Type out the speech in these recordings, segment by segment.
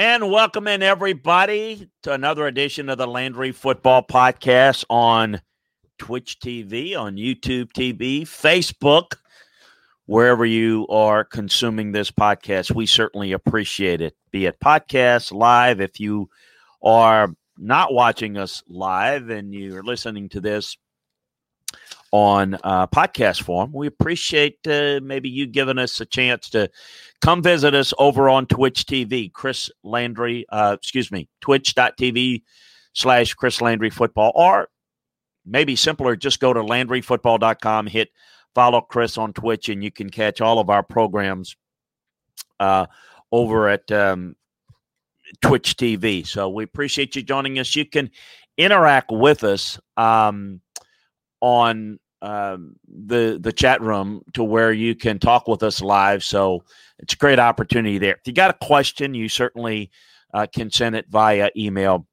And welcome in everybody to another edition of the Landry Football Podcast on Twitch TV, on YouTube TV, Facebook, wherever you are consuming this podcast. We certainly appreciate it, be it podcast, live. If you are not watching us live and you're listening to this on uh, podcast form, we appreciate uh, maybe you giving us a chance to come visit us over on Twitch TV, Chris Landry, uh, excuse me, twitch.tv slash Chris Landry football, or maybe simpler, just go to landryfootball.com, hit follow Chris on Twitch, and you can catch all of our programs uh, over at um, Twitch TV. So we appreciate you joining us. You can interact with us um, on um, the the chat room to where you can talk with us live. So it's a great opportunity there. If you got a question, you certainly uh, can send it via email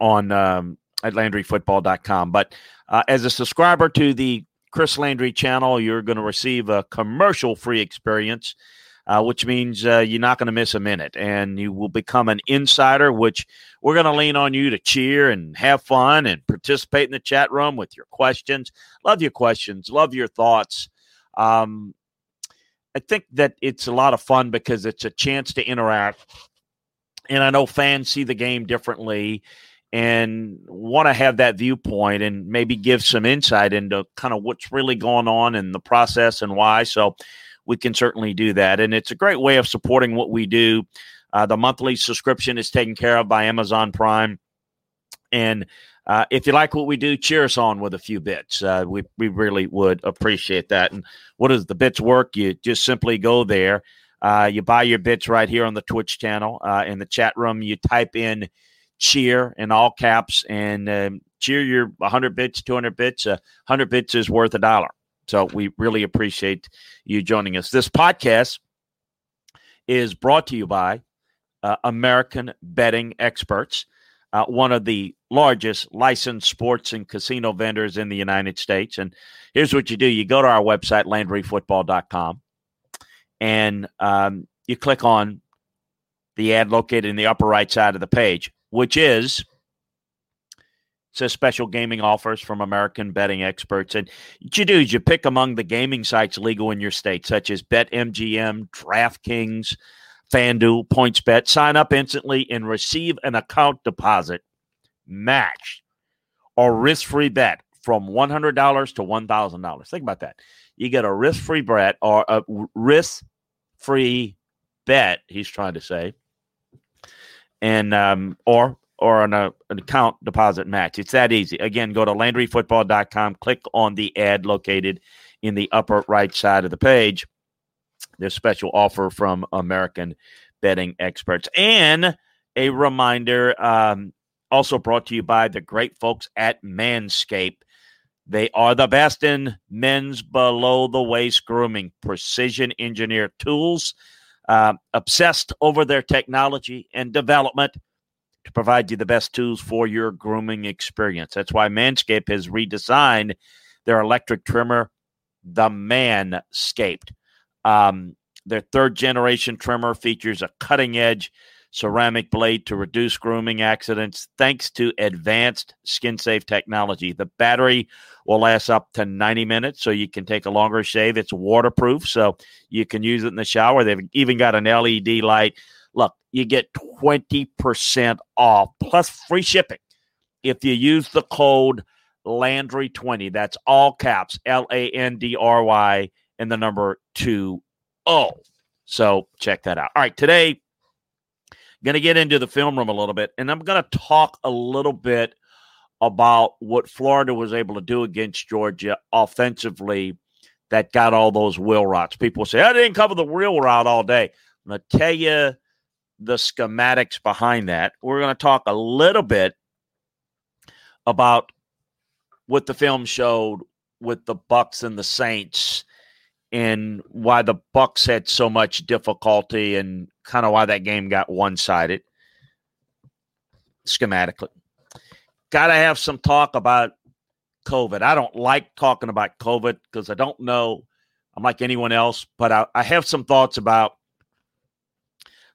on um, at LandryFootball.com. But uh, as a subscriber to the Chris Landry channel, you're going to receive a commercial free experience uh, which means uh, you're not going to miss a minute and you will become an insider, which we're going to lean on you to cheer and have fun and participate in the chat room with your questions. Love your questions, love your thoughts. Um, I think that it's a lot of fun because it's a chance to interact. And I know fans see the game differently and want to have that viewpoint and maybe give some insight into kind of what's really going on in the process and why. So, we can certainly do that. And it's a great way of supporting what we do. Uh, the monthly subscription is taken care of by Amazon Prime. And uh, if you like what we do, cheer us on with a few bits. Uh, we, we really would appreciate that. And what does the bits work? You just simply go there. Uh, you buy your bits right here on the Twitch channel. Uh, in the chat room, you type in cheer in all caps and um, cheer your 100 bits, 200 bits. 100 bits is worth a dollar. So we really appreciate you joining us. This podcast is brought to you by uh, American Betting Experts, uh, one of the largest licensed sports and casino vendors in the United States. And here's what you do you go to our website, LandryFootball.com, and um, you click on the ad located in the upper right side of the page, which is says special gaming offers from American betting experts. And you do you pick among the gaming sites legal in your state, such as BetMGM, DraftKings, FanDuel, PointsBet. Sign up instantly and receive an account deposit match or risk free bet from $100 to $1,000. Think about that. You get a risk free bet or a risk free bet, he's trying to say. And um, or or an, uh, an account deposit match. It's that easy. Again, go to LandryFootball.com, click on the ad located in the upper right side of the page. There's special offer from American betting experts. And a reminder, um, also brought to you by the great folks at Manscaped. They are the best in men's below the waist grooming, precision engineered tools, uh, obsessed over their technology and development to provide you the best tools for your grooming experience. That's why Manscaped has redesigned their electric trimmer, the Manscaped. Um, their third generation trimmer features a cutting edge ceramic blade to reduce grooming accidents thanks to advanced skin safe technology. The battery will last up to 90 minutes, so you can take a longer shave. It's waterproof, so you can use it in the shower. They've even got an LED light Look, you get 20% off plus free shipping if you use the code Landry20. That's all caps L A N D R Y and the number 2 O. So check that out. All right, today, going to get into the film room a little bit, and I'm going to talk a little bit about what Florida was able to do against Georgia offensively that got all those wheel routes. People say, I didn't cover the wheel route all day. I'm going to tell you the schematics behind that. We're going to talk a little bit about what the film showed with the Bucks and the Saints and why the Bucks had so much difficulty and kind of why that game got one-sided schematically. Got to have some talk about COVID. I don't like talking about COVID because I don't know. I'm like anyone else, but I, I have some thoughts about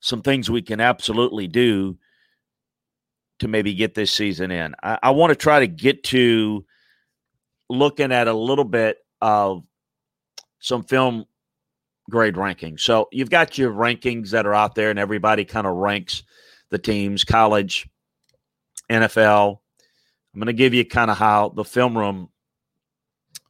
some things we can absolutely do to maybe get this season in. I, I want to try to get to looking at a little bit of some film grade rankings. So you've got your rankings that are out there, and everybody kind of ranks the teams college, NFL, I'm going to give you kind of how the film room,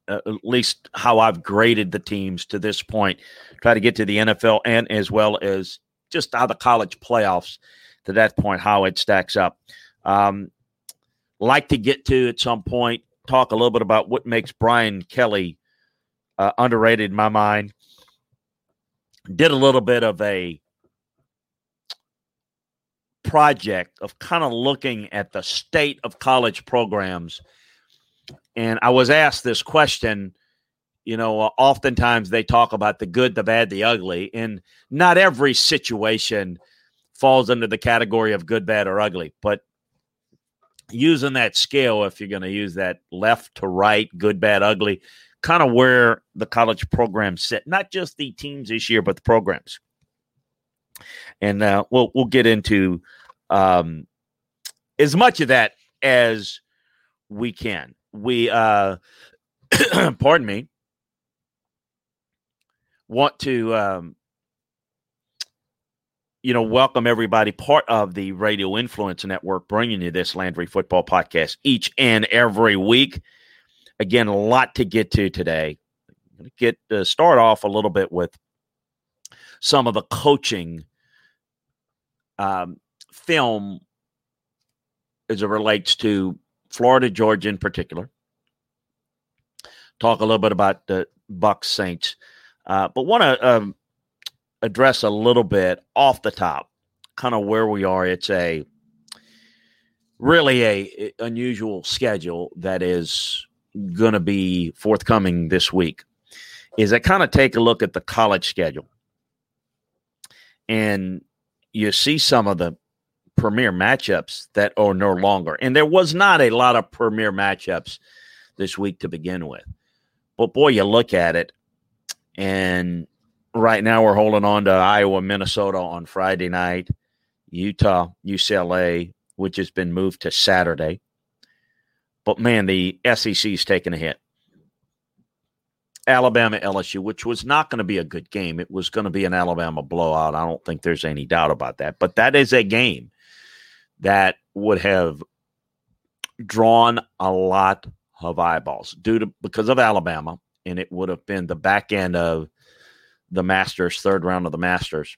uh, at least how I've graded the teams to this point, try to get to the NFL and as well as just how the college playoffs to that point, how it stacks up. Um, like to get to at some point, talk a little bit about what makes Brian Kelly uh, underrated in my mind. Did a little bit of a project of kind of looking at the state of college programs. And I was asked this question. You know, uh, oftentimes they talk about the good, the bad, the ugly, and not every situation falls under the category of good, bad, or ugly. But using that scale, if you're going to use that left to right, good, bad, ugly, kind of where the college programs sit, not just the teams this year, but the programs. And uh, we'll we'll get into um, as much of that as we can. We, uh, pardon me, want to, um, you know, welcome everybody, part of the Radio Influence Network, bringing you this Landry Football Podcast each and every week. Again, a lot to get to today. I'm going to get uh, start off a little bit with some of the coaching um, film as it relates to Florida, Georgia in particular. Talk a little bit about the Bucks Saints, uh, but want to um, address a little bit off the top, kind of where we are. It's a really a unusual schedule that is going to be forthcoming this week. Is I kind of take a look at the college schedule, and you see some of the premier matchups that are no longer. And there was not a lot of premier matchups this week to begin with. But boy, you look at it, and right now we're holding on to Iowa, Minnesota on Friday night, Utah, UCLA, which has been moved to Saturday. But man, the SEC's taking a hit. Alabama LSU, which was not going to be a good game. It was going to be an Alabama blowout. I don't think there's any doubt about that. But that is a game that would have drawn a lot of eyeballs due to because of Alabama, and it would have been the back end of the Masters, third round of the Masters.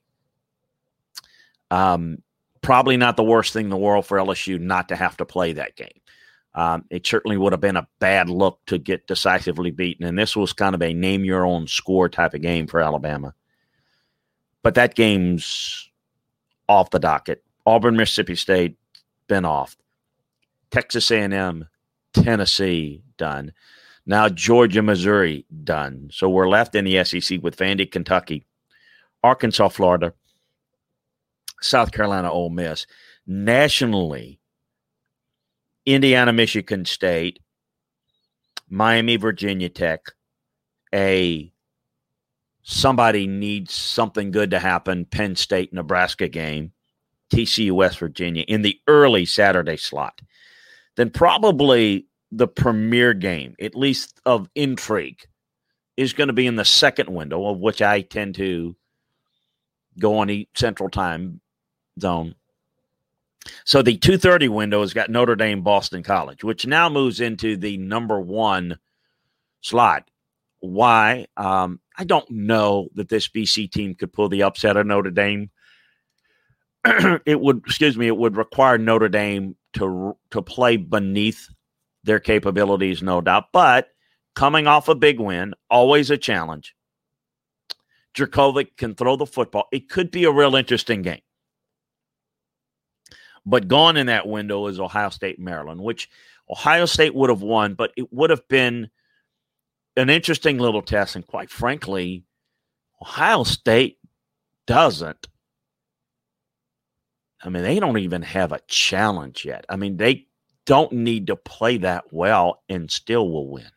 Um, probably not the worst thing in the world for LSU not to have to play that game. Um, it certainly would have been a bad look to get decisively beaten, and this was kind of a name your own score type of game for Alabama. But that game's off the docket. Auburn, Mississippi State, been off. Texas A&M, Tennessee, done. Now Georgia, Missouri, done. So we're left in the SEC with Vandy, Kentucky, Arkansas, Florida, South Carolina, Ole Miss. Nationally, Indiana, Michigan State, Miami, Virginia Tech, a somebody needs something good to happen, Penn State, Nebraska game. TCU West Virginia in the early Saturday slot, then probably the premier game, at least of intrigue, is going to be in the second window, of which I tend to go on each Central Time zone. So the 230 window has got Notre Dame, Boston College, which now moves into the number one slot. Why? Um, I don't know that this BC team could pull the upset of Notre Dame. it would, excuse me, it would require Notre Dame to to play beneath their capabilities, no doubt. But coming off a big win, always a challenge. Jurkovec can throw the football. It could be a real interesting game. But gone in that window is Ohio State, Maryland, which Ohio State would have won, but it would have been an interesting little test. And quite frankly, Ohio State doesn't. I mean, they don't even have a challenge yet. I mean, they don't need to play that well and still will win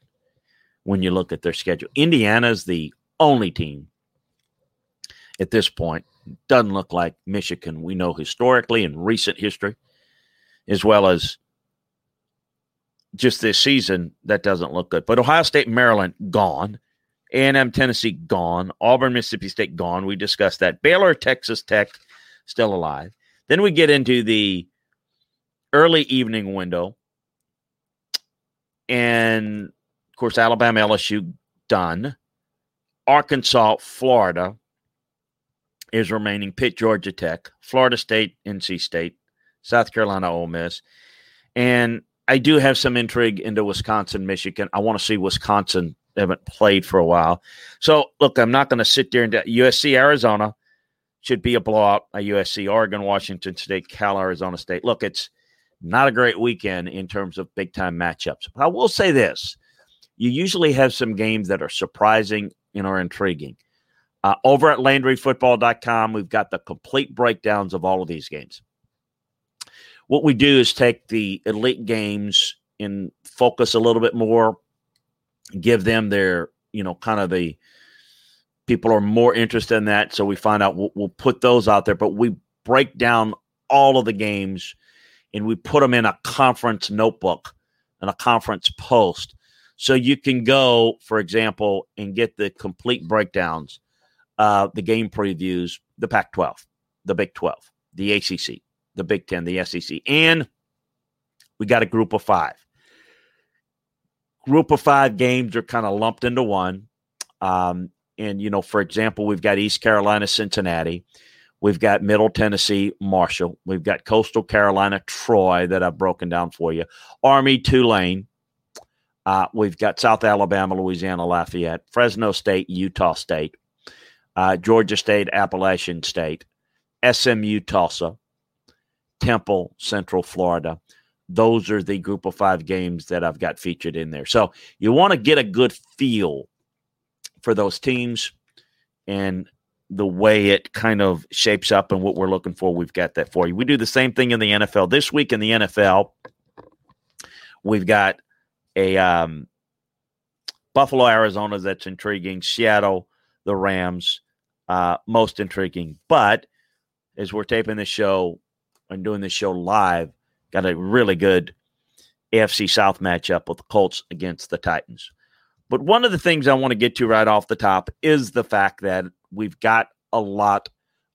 when you look at their schedule. Indiana's the only team at this point doesn't look like Michigan we know historically in recent history, as well as just this season that doesn't look good. But Ohio State, Maryland gone, A&M, Tennessee gone, Auburn, Mississippi State gone. We discussed that. Baylor, Texas Tech still alive. Then we get into the early evening window, and of course Alabama, LSU done. Arkansas, Florida, is remaining Pitt, Georgia Tech, Florida State, NC State, South Carolina, Ole Miss. And I do have some intrigue into Wisconsin, Michigan. I want to see Wisconsin. They haven't played for a while. So, look, I'm not going to sit there and USC, Arizona should be a blowout. Uh, a USC, Oregon, Washington State, Cal, Arizona State. Look, it's not a great weekend in terms of big time matchups. But I will say this you usually have some games that are surprising and are intriguing. Uh, over at LandryFootball.com, we've got the complete breakdowns of all of these games. What we do is take the elite games and focus a little bit more, give them their, you know, kind of the people are more interested in that. So we find out we'll, we'll put those out there, but we break down all of the games and we put them in a conference notebook and a conference post. So you can go, for example, and get the complete breakdowns uh, the game previews, the Pac 12, the Big 12, the ACC, the Big 10, the SEC, and we got a group of five. Group of five games are kind of lumped into one. Um, and, you know, for example, we've got East Carolina, Cincinnati. We've got Middle Tennessee, Marshall. We've got Coastal Carolina, Troy, that I've broken down for you. Army, Tulane. Uh, we've got South Alabama, Louisiana, Lafayette, Fresno State, Utah State uh, Georgia State, Appalachian State, SMU, Tulsa, Temple, Central Florida. Those are the group of five games that I've got featured in there. So you want to get a good feel for those teams and the way it kind of shapes up and what we're looking for. We've got that for you. We do the same thing in the NFL. This week in the NFL, we've got a um, Buffalo, Arizona that's intriguing, Seattle, the Rams, uh, most intriguing. But as we're taping this show and doing this show live, got a really good AFC South matchup with the Colts against the Titans. But one of the things I want to get to right off the top is the fact that we've got a lot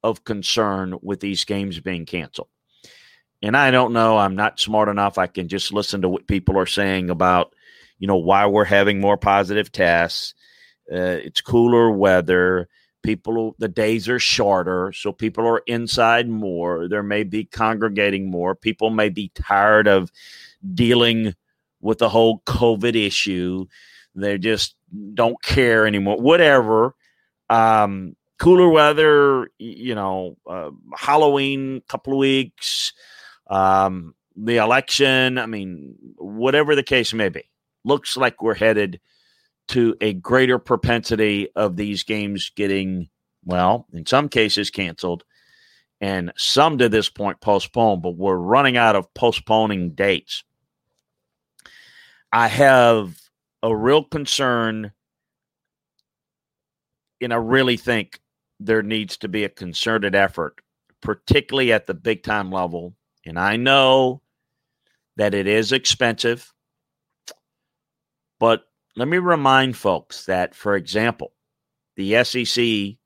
of concern with these games being canceled. And I don't know, I'm not smart enough. I can just listen to what people are saying about, you know, why we're having more positive tests uh, it's cooler weather. People, the days are shorter, so people are inside more. There may be congregating more. People may be tired of dealing with the whole COVID issue. They just don't care anymore. Whatever. Um, cooler weather, you know, uh, Halloween, couple of weeks, um, the election. I mean, whatever the case may be, looks like we're headed to a greater propensity of these games getting, well, in some cases canceled and some to this point postponed, but we're running out of postponing dates. I have a real concern, and I really think there needs to be a concerted effort, particularly at the big time level. And I know that it is expensive, but let me remind folks that, for example, the SEC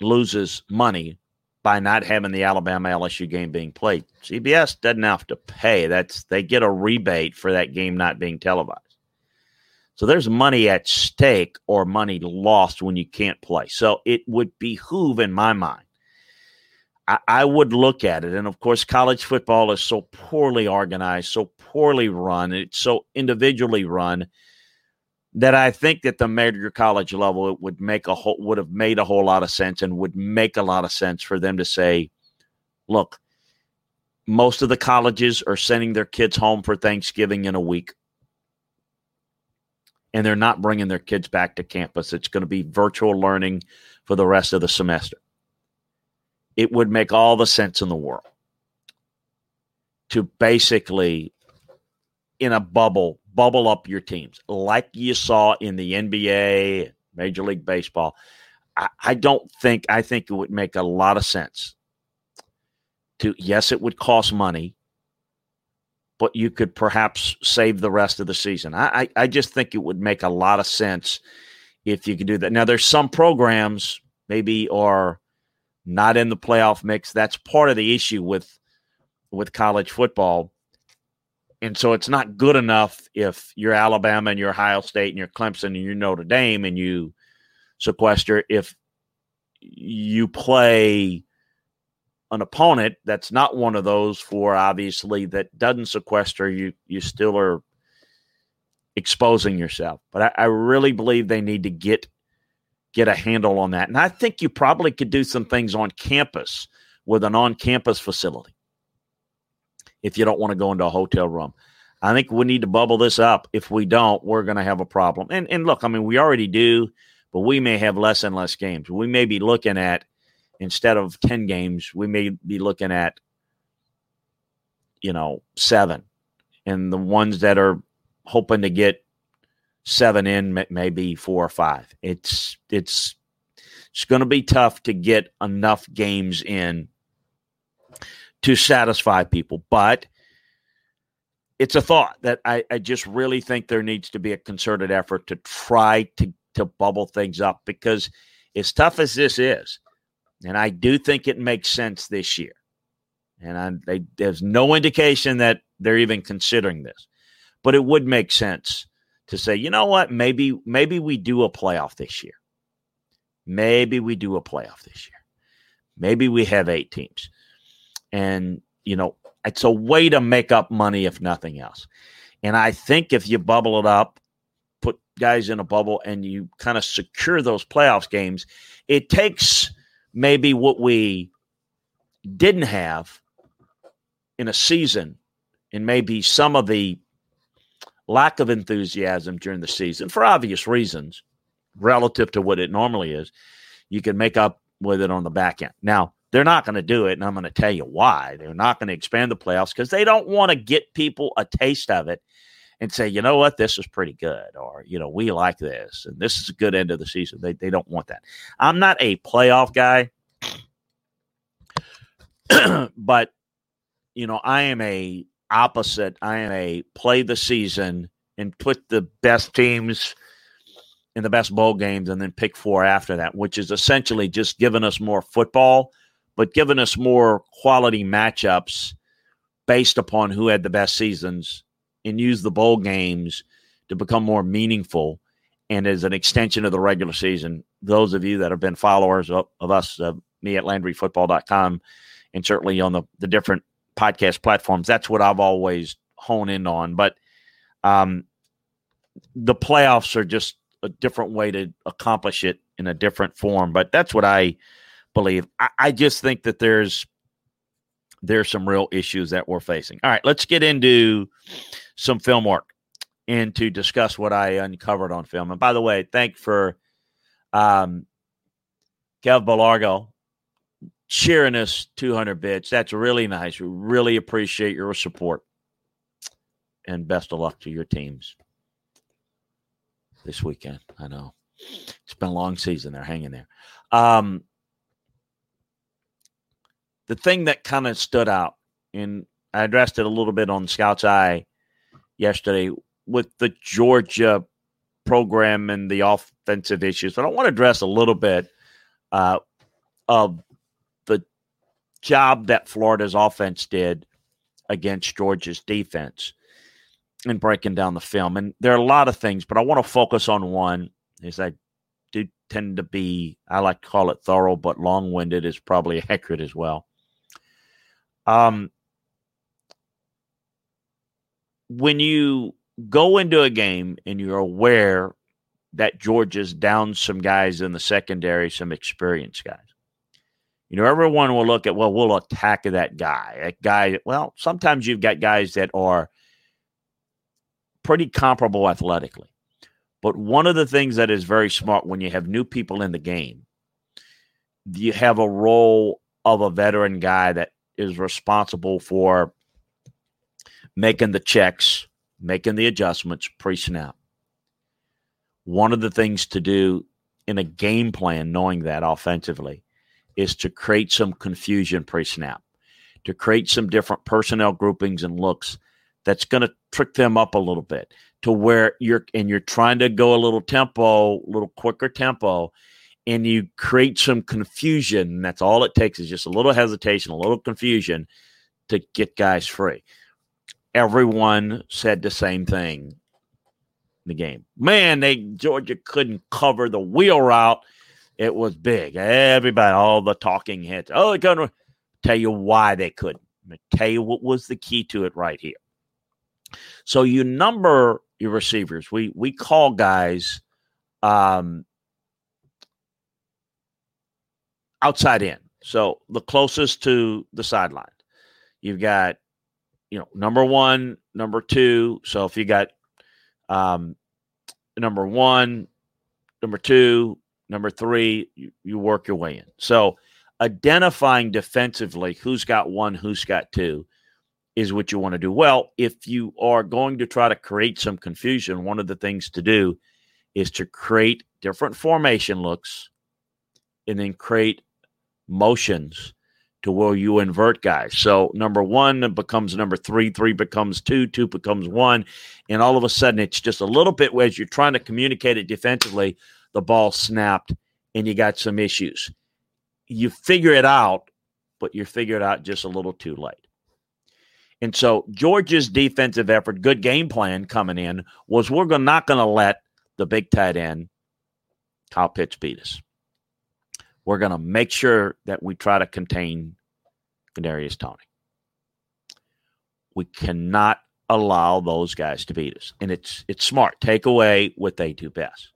loses money by not having the Alabama LSU game being played. CBS doesn't have to pay. That's they get a rebate for that game not being televised. So there's money at stake or money lost when you can't play. So it would behoove, in my mind, I, I would look at it. And of course, college football is so poorly organized, so poorly run, it's so individually run that I think that the major college level it would make a whole would have made a whole lot of sense and would make a lot of sense for them to say, look, most of the colleges are sending their kids home for Thanksgiving in a week and they're not bringing their kids back to campus. It's going to be virtual learning for the rest of the semester. It would make all the sense in the world to basically, in a bubble, bubble up your teams like you saw in the NBA, Major League Baseball. I, I don't think, I think it would make a lot of sense to, yes, it would cost money but you could perhaps save the rest of the season. I, I, I just think it would make a lot of sense if you could do that. Now, there's some programs maybe are not in the playoff mix. That's part of the issue with with college football. And so it's not good enough if you're Alabama and you're Ohio State and you're Clemson and you're Notre Dame and you sequester if you play an opponent that's not one of those four, obviously, that doesn't sequester you, you still are exposing yourself. But I, I, really believe they need to get get a handle on that. And I think you probably could do some things on campus with an on-campus facility if you don't want to go into a hotel room. I think we need to bubble this up. If we don't, we're going to have a problem. And and look, I mean, we already do, but we may have less and less games. We may be looking at instead of 10 games, we may be looking at, you know, seven. And the ones that are hoping to get seven in, maybe four or five. It's, it's, it's going to be tough to get enough games in to satisfy people. But it's a thought that I, I just really think there needs to be a concerted effort to try to, to bubble things up because as tough as this is, and I do think it makes sense this year. And I, they, there's no indication that they're even considering this, but it would make sense to say, you know what, maybe maybe we do a playoff this year. Maybe we do a playoff this year. Maybe we have eight teams, and you know it's a way to make up money if nothing else. And I think if you bubble it up, put guys in a bubble, and you kind of secure those playoffs games, it takes maybe what we didn't have in a season and maybe some of the lack of enthusiasm during the season for obvious reasons relative to what it normally is you can make up with it on the back end. Now they're not going to do it and i'm going to tell you why. They're not going to expand the playoffs because they don't want to get people a taste of it and say you know what? This is pretty good or you know we like this and this is a good end of the season. They, they don't want that. I'm not a playoff guy but you know, I am a opposite. I am a play the season and put the best teams in the best bowl games and then pick four after that, which is essentially just giving us more football, but giving us more quality matchups based upon who had the best seasons and use the bowl games to become more meaningful. And as an extension of the regular season, those of you that have been followers of, of us, uh, me at LandryFootball.com, and certainly on the, the different podcast platforms. That's what I've always honed in on. But um, the playoffs are just a different way to accomplish it in a different form. But that's what I believe. I, I just think that there's there's some real issues that we're facing. All right, let's get into some film work and to discuss what I uncovered on film. And by the way, thank for um, Kev Belargo sharing us 200 bits. That's really nice. We really appreciate your support. And best of luck to your teams this weekend. I know it's been a long season. They're hanging there. Um, the thing that kind of stood out, and I addressed it a little bit on Scout's Eye yesterday with the Georgia program and the offensive issues, but I want to address a little bit uh, of the job that Florida's offense did against Georgia's defense and breaking down the film. And there are a lot of things, but I want to focus on one is I do tend to be, I like to call it thorough, but long winded is probably accurate as well. Um, when you go into a game and you're aware that Georgia's down some guys in the secondary, some experienced guys. You know, everyone will look at, well, we'll attack that guy. That guy, well, sometimes you've got guys that are pretty comparable athletically. But one of the things that is very smart when you have new people in the game, you have a role of a veteran guy that is responsible for making the checks, making the adjustments pre snap. One of the things to do in a game plan, knowing that offensively, is to create some confusion pre snap, to create some different personnel groupings and looks that's going to trick them up a little bit to where you're and you're trying to go a little tempo, a little quicker tempo, and you create some confusion. That's all it takes is just a little hesitation, a little confusion to get guys free. Everyone said the same thing in the game. Man, they Georgia couldn't cover the wheel route. It was big. Everybody, all the talking heads. Oh, they couldn't tell you why they couldn't. tell you what was the key to it right here. So you number your receivers. We we call guys um, outside in. So the closest to the sideline. You've got, you know, number one, number two. So if you got um, number one, number two, number three, you, you work your way in. So identifying defensively who's got one, who's got two is what you want to do. Well, if you are going to try to create some confusion, one of the things to do is to create different formation looks and then create motions to where you invert guys. So number one becomes number three, three becomes two, two becomes one. And all of a sudden, it's just a little bit as you're trying to communicate it defensively, the ball snapped and you got some issues. You figure it out, but you figure it out just a little too late. And so Georgia's defensive effort, good game plan coming in, was we're not going to let the big tight end, Kyle Pitts, beat us. We're going to make sure that we try to contain Kadarius Toney. We cannot allow those guys to beat us. And it's it's smart. Take away what they do best.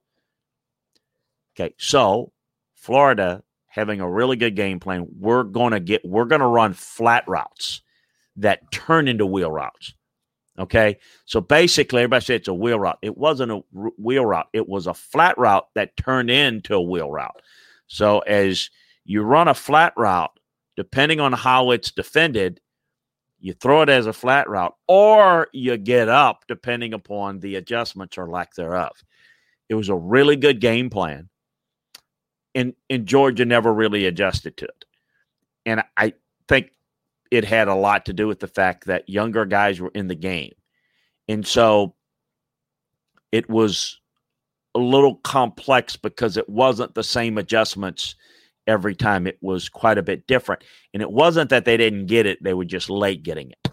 Okay, so Florida having a really good game plan. We're going to get we're going to run flat routes that turn into wheel routes. Okay. So basically, everybody said it's a wheel route. It wasn't a wheel route, it was a flat route that turned into a wheel route. So as you run a flat route, depending on how it's defended, you throw it as a flat route or you get up depending upon the adjustments or lack thereof. It was a really good game plan. And, and Georgia never really adjusted to it. And I think it had a lot to do with the fact that younger guys were in the game. And so it was a little complex because it wasn't the same adjustments every time. It was quite a bit different. And it wasn't that they didn't get it, they were just late getting it.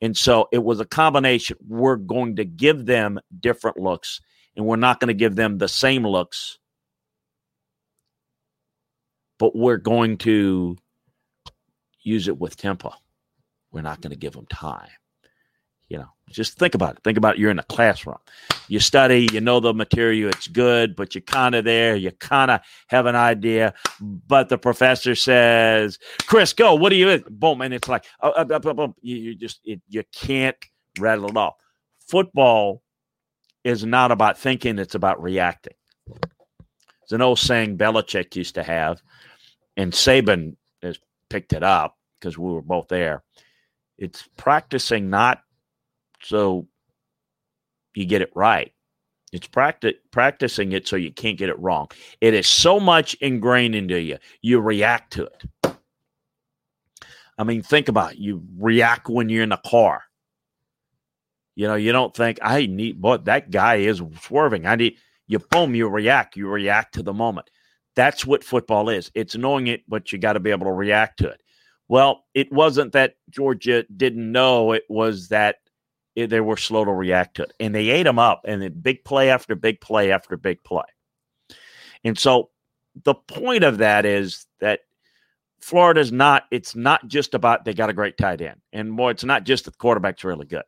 And so it was a combination. We're going to give them different looks, and we're not going to give them the same looks, but we're going to use it with tempo. We're not going to give them time. You know, just think about it. Think about it. You're in a classroom. You study, you know the material, it's good, but you're kind of there. You kind of have an idea. But the professor says, Chris, go. What do you, boom. And it's like, oh, oh, oh, oh you, you, just, it, you can't rattle it off. Football is not about thinking, it's about reacting. It's an old saying Belichick used to have, and Saban has picked it up because we were both there. It's practicing not so you get it right. It's practi- practicing it so you can't get it wrong. It is so much ingrained into you, you react to it. I mean, think about it. You react when you're in the car. You know, you don't think, I need, boy, that guy is swerving. I need, you boom, you react. You react to the moment. That's what football is. It's knowing it, but you got to be able to react to it Well, it wasn't that Georgia didn't know; it was that it, they were slow to react to it, and they ate them up, and then big play after big play after big play. And so, the point of that is that Florida's not. It's not just about they got a great tight end, and more. It's not just that the quarterback's really good.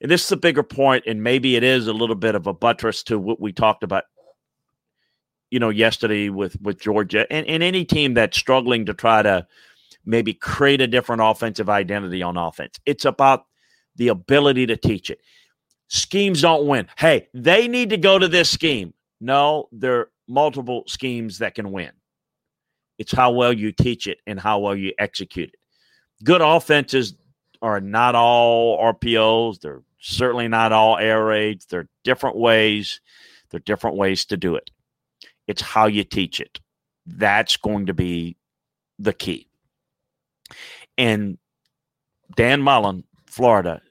And this is a bigger point, and maybe it is a little bit of a buttress to what we talked about you know, yesterday with with Georgia and, and any team that's struggling to try to maybe create a different offensive identity on offense. It's about the ability to teach it. Schemes don't win. Hey, they need to go to this scheme. No, there are multiple schemes that can win. It's how well you teach it and how well you execute it. Good offenses are not all RPOs. They're certainly not all air raids. They're different ways. They're different ways to do it. It's how you teach it. That's going to be the key. And Dan Mullen, Florida,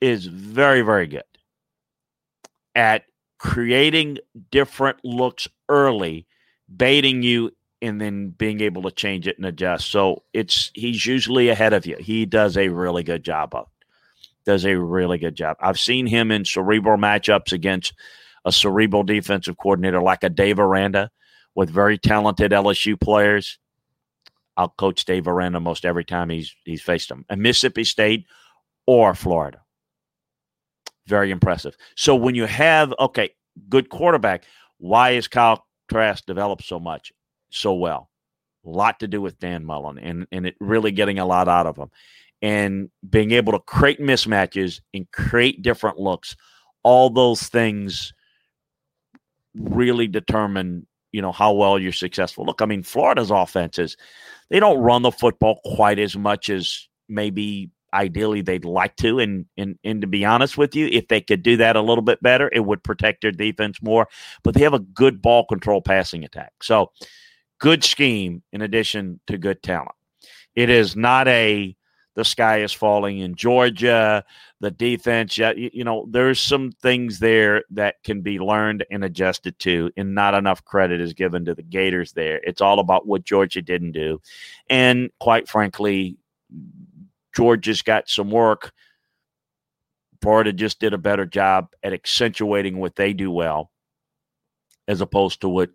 is very, very good at creating different looks early, baiting you, and then being able to change it and adjust. So it's he's usually ahead of you. He does a really good job of. Does a really good job. I've seen him in cerebral matchups against a cerebral defensive coordinator like a Dave Aranda with very talented LSU players. I'll coach Dave Aranda most every time he's he's faced them. And Mississippi State or Florida. Very impressive. So when you have okay, good quarterback, why is Kyle Trask developed so much so well? A lot to do with Dan Mullen and and it really getting a lot out of him. And being able to create mismatches and create different looks, all those things really determine you know how well you're successful. Look, I mean, Florida's offenses they don't run the football quite as much as maybe ideally they'd like to. And, and and to be honest with you, if they could do that a little bit better, it would protect their defense more. But they have a good ball control passing attack. So good scheme in addition to good talent. It is not a the sky is falling in Georgia, the defense. You know, there's some things there that can be learned and adjusted to, and not enough credit is given to the Gators there. It's all about what Georgia didn't do. And quite frankly, Georgia's got some work. Florida just did a better job at accentuating what they do well as opposed to what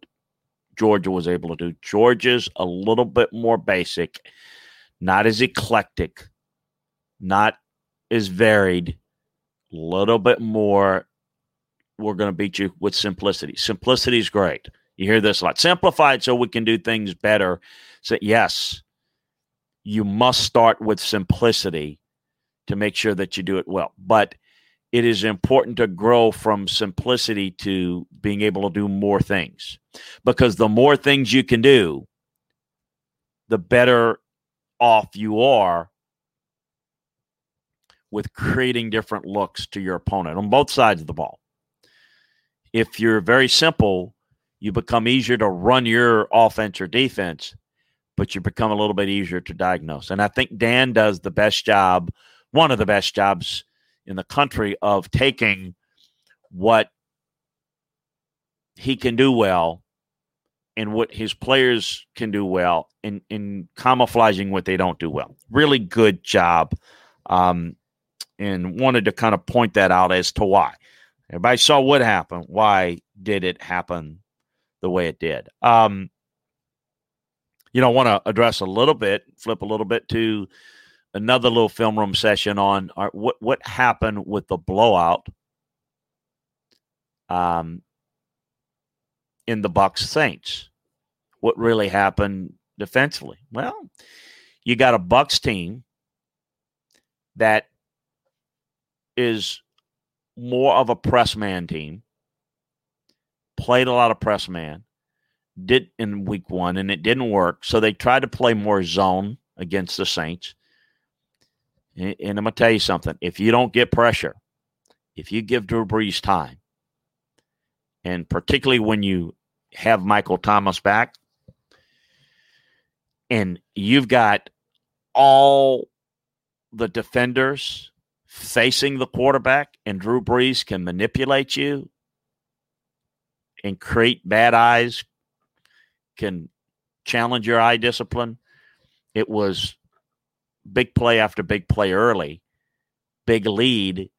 Georgia was able to do. Georgia's a little bit more basic, not as eclectic, not as varied, a little bit more. We're going to beat you with simplicity. Simplicity is great. You hear this a lot. Simplified so we can do things better. So, yes, you must start with simplicity to make sure that you do it well. But it is important to grow from simplicity to being able to do more things because the more things you can do, the better off you are with creating different looks to your opponent on both sides of the ball. If you're very simple, you become easier to run your offense or defense, but you become a little bit easier to diagnose. And I think Dan does the best job, one of the best jobs in the country of taking what he can do well and what his players can do well in, in camouflaging what they don't do well. Really good job. Um, and wanted to kind of point that out as to why. Everybody saw what happened. Why did it happen the way it did? Um, you know, I want to address a little bit, flip a little bit to another little film room session on our, uh, what what happened with the blowout um, in the Bucks Saints. What really happened defensively? Well, you got a Bucks team that is more of a press man team. Played a lot of press man. Did in week one, and it didn't work. So they tried to play more zone against the Saints. And, and I'm gonna tell you something: if you don't get pressure, if you give Drew Brees time, and particularly when you have Michael Thomas back, and you've got all the defenders facing the quarterback, and Drew Brees can manipulate you and create bad eyes, can challenge your eye discipline. it was big play after big play early, big lead.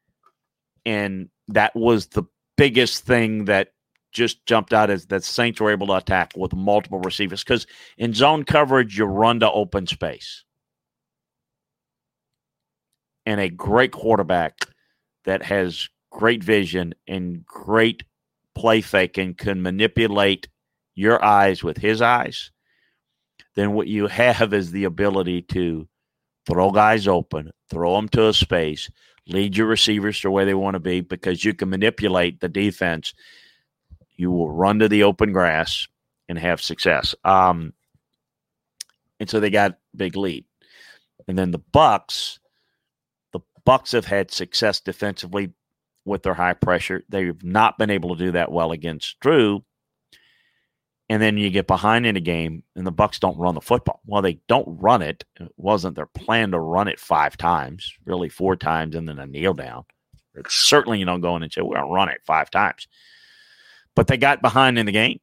And that was the biggest thing that just jumped out as that Saints were able to attack with multiple receivers. Because in zone coverage, you run to open space. And a great quarterback that has great vision and great play faking can manipulate your eyes with his eyes, then what you have is the ability to throw guys open, throw them to a space, lead your receivers to where they want to be because you can manipulate the defense. You will run to the open grass and have success. Um, and so they got big lead. And then the Bucks, Bucks have had success defensively with their high pressure. They've not been able to do that well against Drew. And then you get behind in a game, and the Bucks don't run the football. Well, they don't run it. It wasn't their plan to run it five times, really four times, and then a kneel down. It's certainly you don't go in and say we're going to run it five times. But they got behind in the game,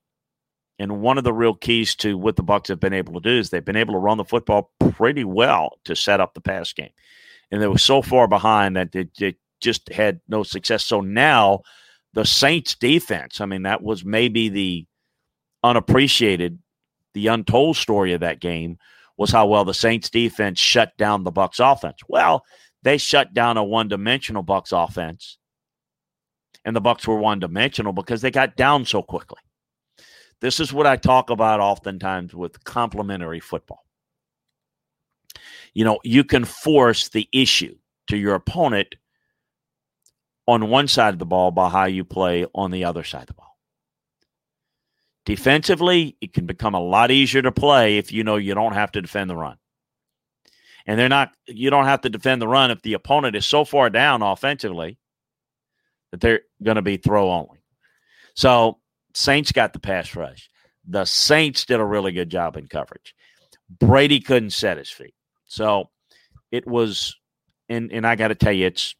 and one of the real keys to what the Bucks have been able to do is they've been able to run the football pretty well to set up the pass game. And they were so far behind that they, they just had no success. So now the Saints defense, I mean, that was maybe the unappreciated, the untold story of that game was how well the Saints defense shut down the Bucks offense. Well, they shut down a one-dimensional Bucks offense. And the Bucks were one-dimensional because they got down so quickly. This is what I talk about oftentimes with complementary football. You know, you can force the issue to your opponent on one side of the ball by how you play on the other side of the ball. Defensively, it can become a lot easier to play if you know you don't have to defend the run. And they're not you don't have to defend the run if the opponent is so far down offensively that they're going to be throw only. So, Saints got the pass rush. The Saints did a really good job in coverage. Brady couldn't set his feet. So, it was and and I got to tell you it's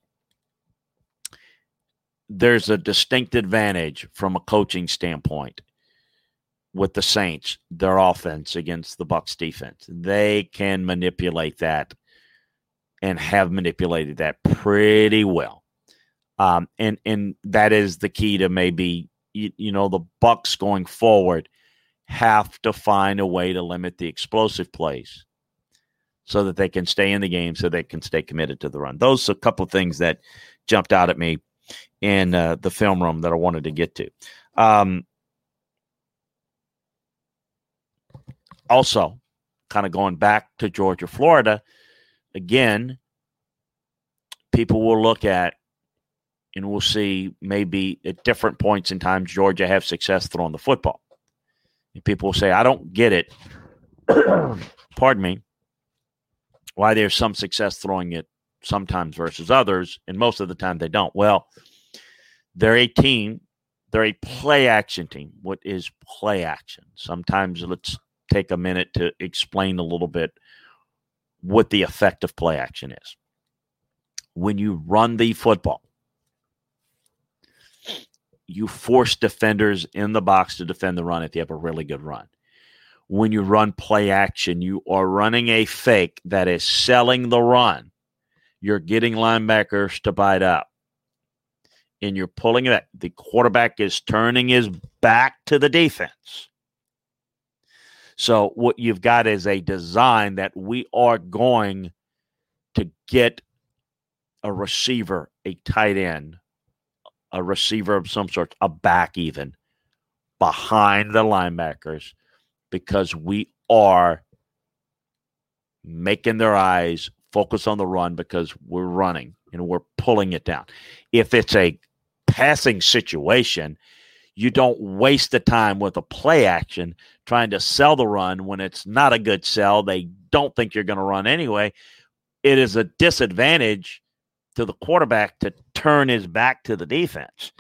there's a distinct advantage from a coaching standpoint with the Saints, their offense against the Bucks defense. They can manipulate that and have manipulated that pretty well. Um, and and that is the key to maybe you, you know the Bucks going forward have to find a way to limit the explosive plays so that they can stay in the game, so they can stay committed to the run. Those are a couple of things that jumped out at me in uh, the film room that I wanted to get to. Um, also, kind of going back to Georgia, Florida, again, people will look at and we'll see maybe at different points in time Georgia have success throwing the football. And people will say, I don't get it. Pardon me. Why there's some success throwing it sometimes versus others, and most of the time they don't. Well, they're a team, they're a play action team. What is play action? Sometimes let's take a minute to explain a little bit what the effect of play action is. When you run the football, you force defenders in the box to defend the run if you have a really good run. When you run play action, you are running a fake that is selling the run. You're getting linebackers to bite up. And you're pulling it. The quarterback is turning his back to the defense. So what you've got is a design that we are going to get a receiver, a tight end, a receiver of some sort, a back even behind the linebackers because we are making their eyes focus on the run because we're running and we're pulling it down. If it's a passing situation, you don't waste the time with a play action trying to sell the run when it's not a good sell. They don't think you're going to run anyway. It is a disadvantage to the quarterback to turn his back to the defense.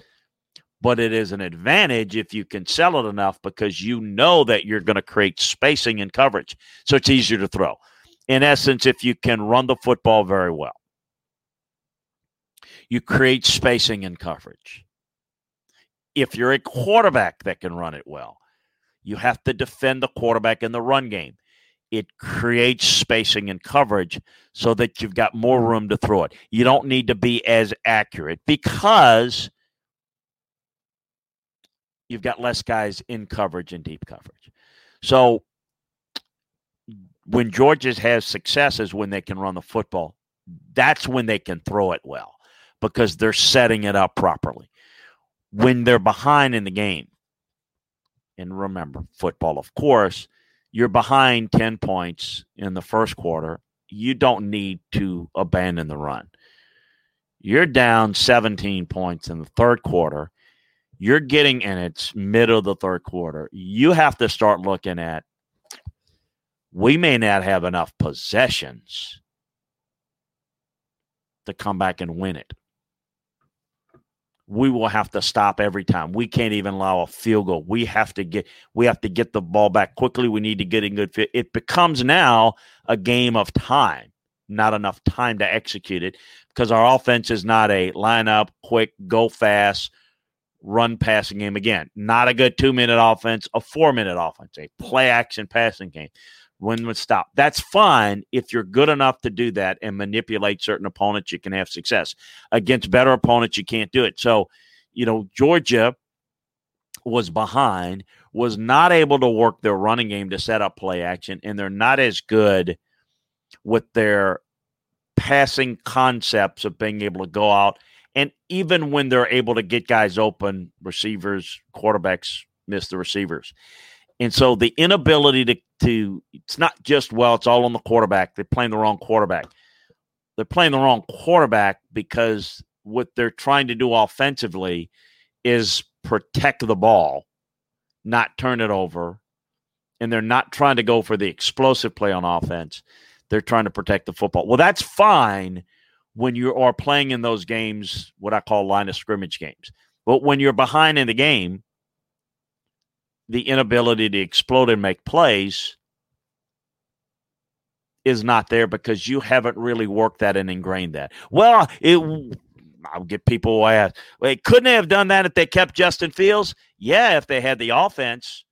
But it is an advantage if you can sell it enough because you know that you're going to create spacing and coverage. So it's easier to throw. In essence, if you can run the football very well, you create spacing and coverage if you're a quarterback that can run it well, you have to defend the quarterback in the run game. it creates spacing and coverage so that you've got more room to throw it. You don't need to be as accurate because you've got less guys in coverage and deep coverage. So when Georgia has success is when they can run the football. That's when they can throw it well because they're setting it up properly. When they're behind in the game, and remember, football, of course, you're behind 10 points in the first quarter. You don't need to abandon the run. You're down 17 points in the third quarter. You're getting, and it's middle of the third quarter. You have to start looking at we may not have enough possessions to come back and win it we will have to stop every time. We can't even allow a field goal. We have to get we have to get the ball back quickly. We need to get in good fit. It becomes now a game of time, not enough time to execute it because our offense is not a line up, quick, go fast, run passing game. Again, not a good two minute offense, a four minute offense, a play action passing game when would stop. That's fine if you're good enough to do that and manipulate certain opponents. You can have success against better opponents. You can't do it. So, you know, Georgia was behind, was not able to work their running game to set up play action, and they're not as good with their passing concepts of being able to go out. Even when they're able to get guys open, receivers, quarterbacks miss the receivers. And so the inability to, to it's not just, well, it's all on the quarterback. They're playing the wrong quarterback. They're playing the wrong quarterback because what they're trying to do offensively is protect the ball, not turn it over. And they're not trying to go for the explosive play on offense. They're trying to protect the football. Well, that's fine when you are playing in those games, what I call line of scrimmage games. But when you're behind in the game, the inability to explode and make plays is not there because you haven't really worked that and ingrained that. Well, it I'll get people ask, well, couldn't they have done that if they kept Justin Fields? Yeah, if they had the offense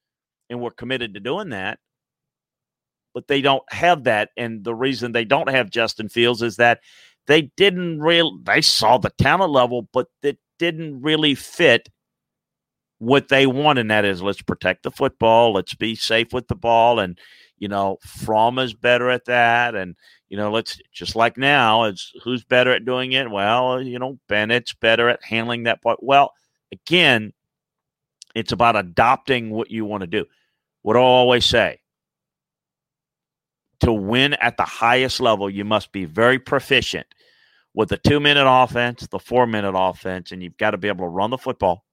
and were committed to doing that. But they don't have that. And the reason they don't have Justin Fields is that they didn't real they saw the talent level, but it didn't really fit what they want, and that is let's protect the football, let's be safe with the ball, and you know, Fromm is better at that, and you know, let's just like now, it's who's better at doing it? Well, you know, Bennett's better at handling that part. Well, again, it's about adopting what you want to do. What I always say to win at the highest level, you must be very proficient with the two minute offense, the four minute offense, and you've got to be able to run the football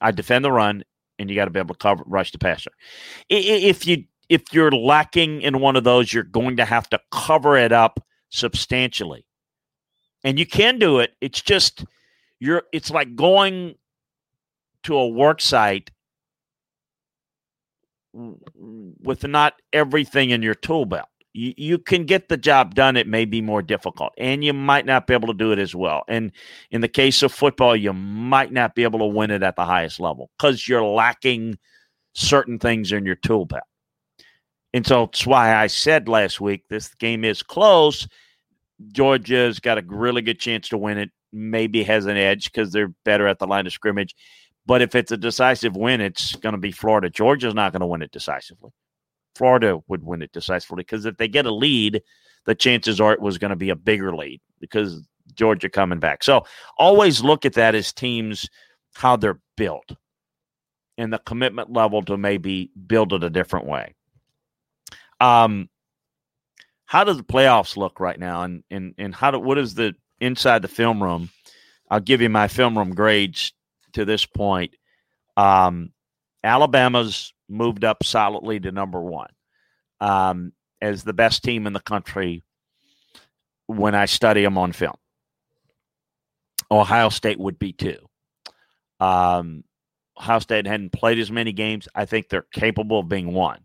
I defend the run, and you got to be able to cover rush the passer. If you if you're lacking in one of those, you're going to have to cover it up substantially, and you can do it. It's just you're. It's like going to a work site with not everything in your tool belt you, you can get the job done. It may be more difficult, and you might not be able to do it as well. And in the case of football, you might not be able to win it at the highest level because you're lacking certain things in your tool belt. And so that's why I said last week this game is close. Georgia's got a really good chance to win it. Maybe has an edge because they're better at the line of scrimmage. But if it's a decisive win, it's going to be Florida. Georgia's not going to win it decisively. Florida would win it decisively because if they get a lead, the chances are it was going to be a bigger lead because Georgia coming back. So always look at that as teams how they're built and the commitment level to maybe build it a different way. Um, how does the playoffs look right now, and and and how do what is the inside the film room? I'll give you my film room grades to this point. Um, Alabama's moved up solidly to number one um, as the best team in the country when I study them on film. Ohio State would be two. Um, Ohio State hadn't played as many games. I think they're capable of being one.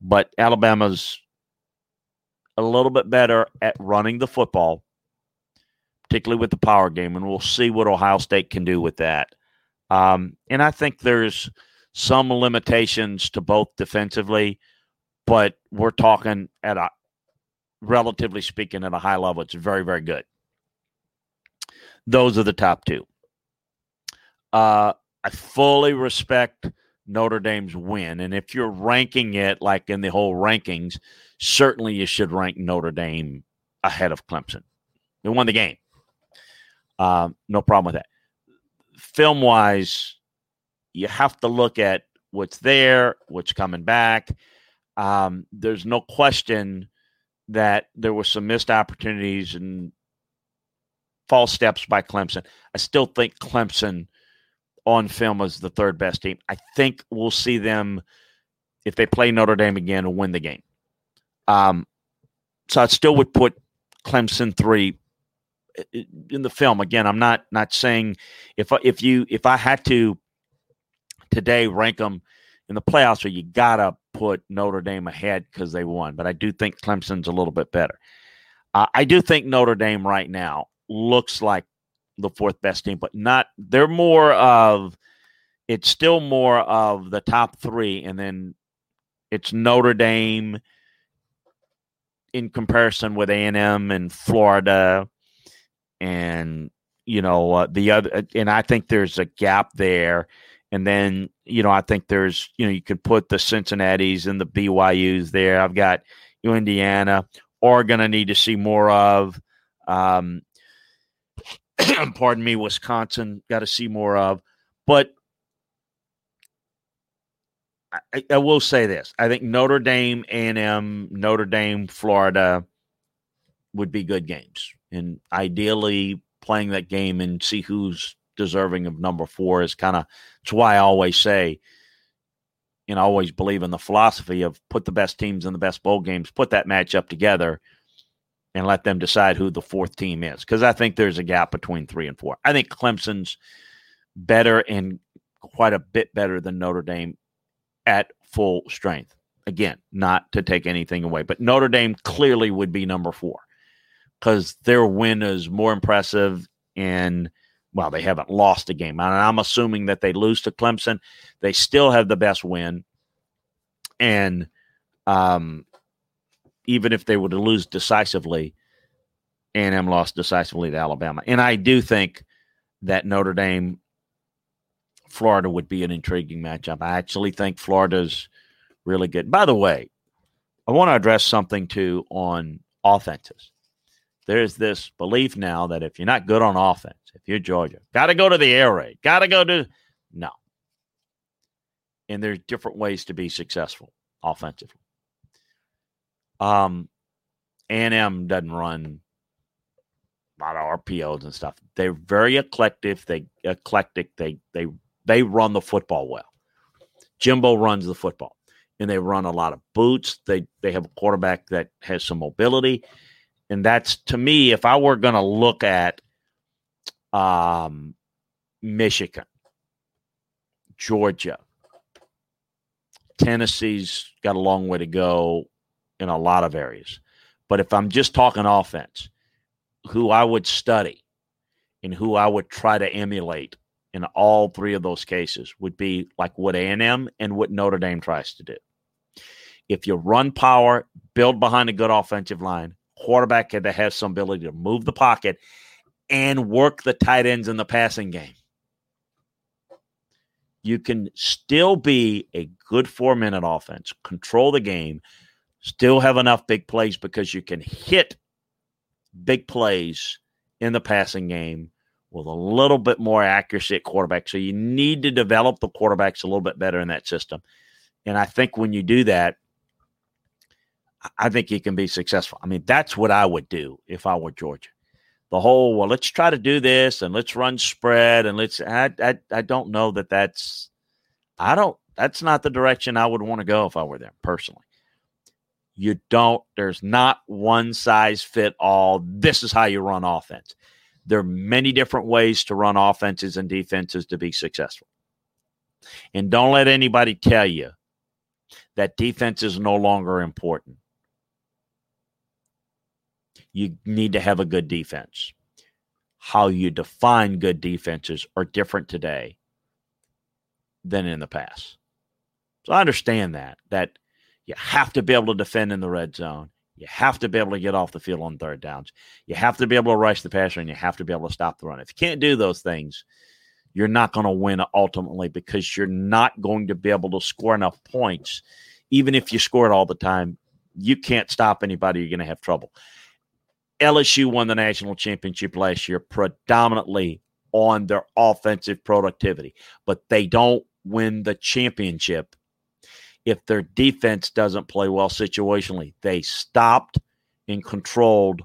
But Alabama's a little bit better at running the football, particularly with the power game, and we'll see what Ohio State can do with that. Um, and I think there's some limitations to both defensively, but we're talking at a relatively speaking at a high level. It's very, very good. Those are the top two. Uh, I fully respect Notre Dame's win. And if you're ranking it like in the whole rankings, certainly you should rank Notre Dame ahead of Clemson. They won the game. Um, no problem with that. Film wise, you have to look at what's there, what's coming back. Um, there's no question that there were some missed opportunities and false steps by Clemson. I still think Clemson on film is the third best team. I think we'll see them if they play Notre Dame again and win the game. Um, so I still would put Clemson three in the film. Again, I'm not not saying if if you if I had to today rank them in the playoffs, or you gotta put Notre Dame ahead because they won. But I do think Clemson's a little bit better. Uh, I do think Notre Dame right now looks like the fourth best team, but not. They're more of. It's still more of the top three, and then it's Notre Dame in comparison with A and M and Florida, and you know uh, the other. And I think there's a gap there. And then, you know, I think there's, you know, you could put the Cincinnati's and the BYU's there. I've got you, Indiana, Oregon, I need to see more of. Um, pardon me, Wisconsin, got to see more of. But I, I, will say this: I think Notre Dame, A and M, Notre Dame, Florida would be good games, and ideally playing that game and see who's deserving of number four is kind of. It's why I always say, and I always believe in the philosophy of put the best teams in the best bowl games, put that matchup together, and let them decide who the fourth team is. Because I think there's a gap between three and four. I think Clemson's better and quite a bit better than Notre Dame at full strength. Again, not to take anything away, but Notre Dame clearly would be number four because their win is more impressive and well, they haven't lost a game. And I'm assuming that they lose to Clemson. They still have the best win. And um, even if they were to lose decisively, A&M lost decisively to Alabama. And I do think that Notre Dame, Florida would be an intriguing matchup. I actually think Florida's really good. By the way, I want to address something too on offenses. There's this belief now that if you're not good on offense, if you're Georgia, got to go to the air raid, got to go to no. And there's different ways to be successful offensively. Um, A&M doesn't run a lot of RPOs and stuff. They're very eclectic. They eclectic. They they they run the football well. Jimbo runs the football, and they run a lot of boots. They they have a quarterback that has some mobility, and that's to me. If I were going to look at um, Michigan, Georgia, Tennessee's got a long way to go in a lot of areas. But if I'm just talking offense, who I would study and who I would try to emulate in all three of those cases would be like what A&M and what Notre Dame tries to do. If you run power, build behind a good offensive line, quarterback had to have some ability to move the pocket and work the tight ends in the passing game. You can still be a good four minute offense, control the game, still have enough big plays because you can hit big plays in the passing game with a little bit more accuracy at quarterback. So you need to develop the quarterbacks a little bit better in that system. And I think when you do that, I think he can be successful. I mean, that's what I would do if I were Georgia. The whole, well, let's try to do this and let's run spread and let's, I, I, I don't know that that's, I don't, that's not the direction I would want to go if I were there personally. You don't, there's not one size fit all. This is how you run offense. There are many different ways to run offenses and defenses to be successful. And don't let anybody tell you that defense is no longer important. You need to have a good defense. How you define good defenses are different today than in the past. So I understand that that You have to be able to defend in the red zone. You have to be able to get off the field on third downs. You have to be able to rush the passer, and you have to be able to stop the run. If you can't do those things, you're not going to win ultimately because you're not going to be able to score enough points. Even if you score it all the time, you can't stop anybody. You're going to have trouble. LSU won the national championship last year predominantly on their offensive productivity, but they don't win the championship if their defense doesn't play well situationally. They stopped and controlled.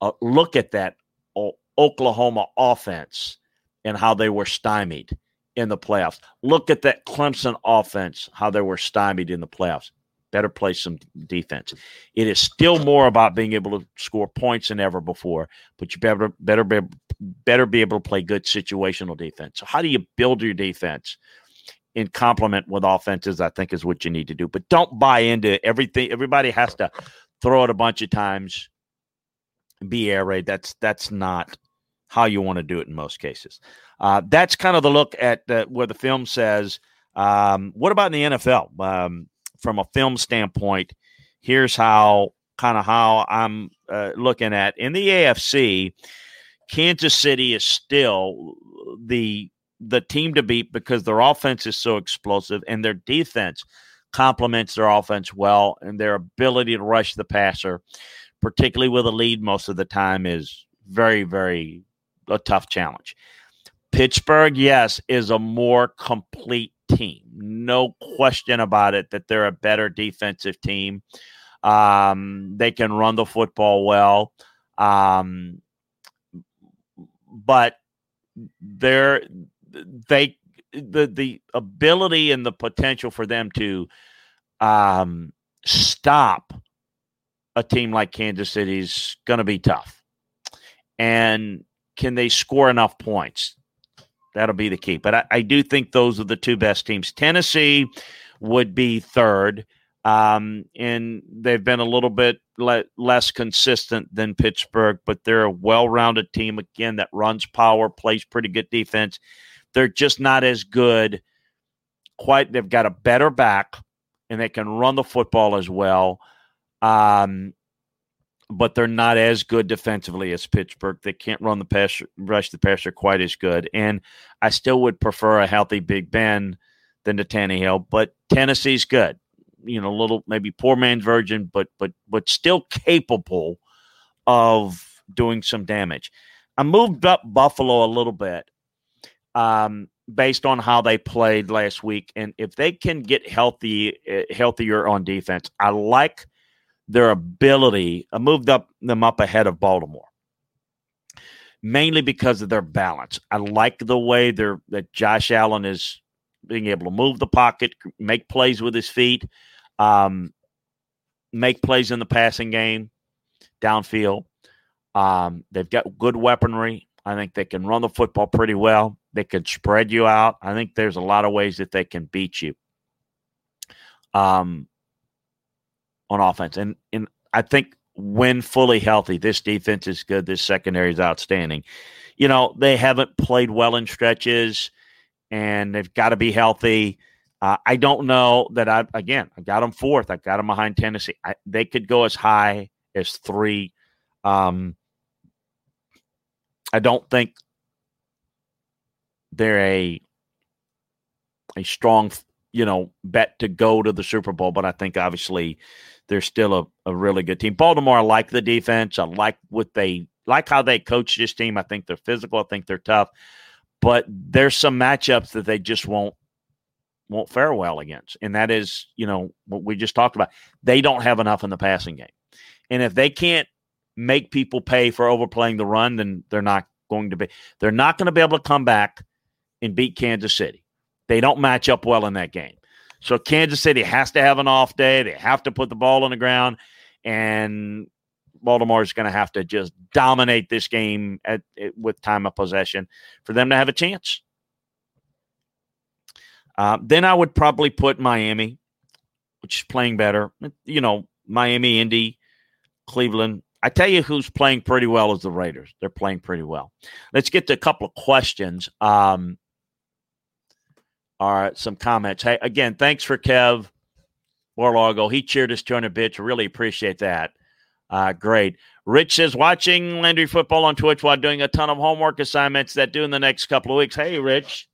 Uh, look at that o- Oklahoma offense and how they were stymied in the playoffs. Look at that Clemson offense, how they were stymied in the playoffs. Better play some defense. It is still more about being able to score points than ever before, but you better better be, better be able to play good situational defense. So, how do you build your defense? in complement with offenses, I think is what you need to do. But don't buy into everything. Everybody has to throw it a bunch of times, be air raid. That's that's not how you want to do it in most cases. Uh, that's kind of the look at the, where the film says. Um, what about in the NFL? Um, from a film standpoint, here's how kind of how I'm uh, looking at in the AFC. Kansas City is still the the team to beat because their offense is so explosive and their defense complements their offense well and their ability to rush the passer, particularly with a lead most of the time, is very, very a tough challenge. Pittsburgh, yes, is a more complete team. No question about it that they're a better defensive team. Um, they can run the football well. Um, but they're they the the ability and the potential for them to um, stop a team like Kansas City is going to be tough. And can they score enough points? That'll be the key. But I, I do think those are the two best teams. Tennessee would be third. Um, and they've been a little bit le- less consistent than Pittsburgh, but they're a well rounded team, again, that runs power, plays pretty good defense. They're just not as good. Quite, they've got a better back, and they can run the football as well. Um, but they're not as good defensively as Pittsburgh. They can't run the pass, rush the passer quite as good. And I still would prefer a healthy Big Ben than the Tannehill. But Tennessee's good. You know, a little maybe poor man's version, but but but still capable of doing some damage. I moved up Buffalo a little bit um, based on how they played last week, and if they can get healthy, uh, healthier on defense, I like their ability. I moved up them up ahead of Baltimore, mainly because of their balance. I like the way they're that Josh Allen is being able to move the pocket, make plays with his feet, um, make plays in the passing game, downfield. Um, they've got good weaponry. I think they can run the football pretty well. They can spread you out. I think there's a lot of ways that they can beat you um, on offense. And, and I think when fully healthy, this defense is good. This secondary is outstanding. You know, they haven't played well in stretches and they've got to be healthy. Uh, I don't know that I, again, I got them fourth. I got them behind Tennessee. I, they could go as high as three. Um, I don't think they're a a strong, you know, bet to go to the Super Bowl, but I think obviously they're still a, a really good team. Baltimore, I like the defense. I like what they like how they coach this team. I think they're physical. I think they're tough. But there's some matchups that they just won't won't fare well against. And that is, you know, what we just talked about. They don't have enough in the passing game. And if they can't make people pay for overplaying the run, then they're not going to be they're not going to be able to come back and beat Kansas City. They don't match up well in that game. So Kansas City has to have an off day. They have to put the ball on the ground, and Baltimore is going to have to just dominate this game at, at, with time of possession for them to have a chance. Uh, then I would probably put Miami, which is playing better. You know, Miami, Indy, Cleveland. I tell you who's playing pretty well is the Raiders. They're playing pretty well. Let's get to a couple of questions. Um, some comments. Hey, again, thanks for Kev War Largo. He cheered us a bitch. Really appreciate that. Uh, great. Rich says, watching Landry football on Twitch while doing a ton of homework assignments that do in the next couple of weeks. Hey, Rich,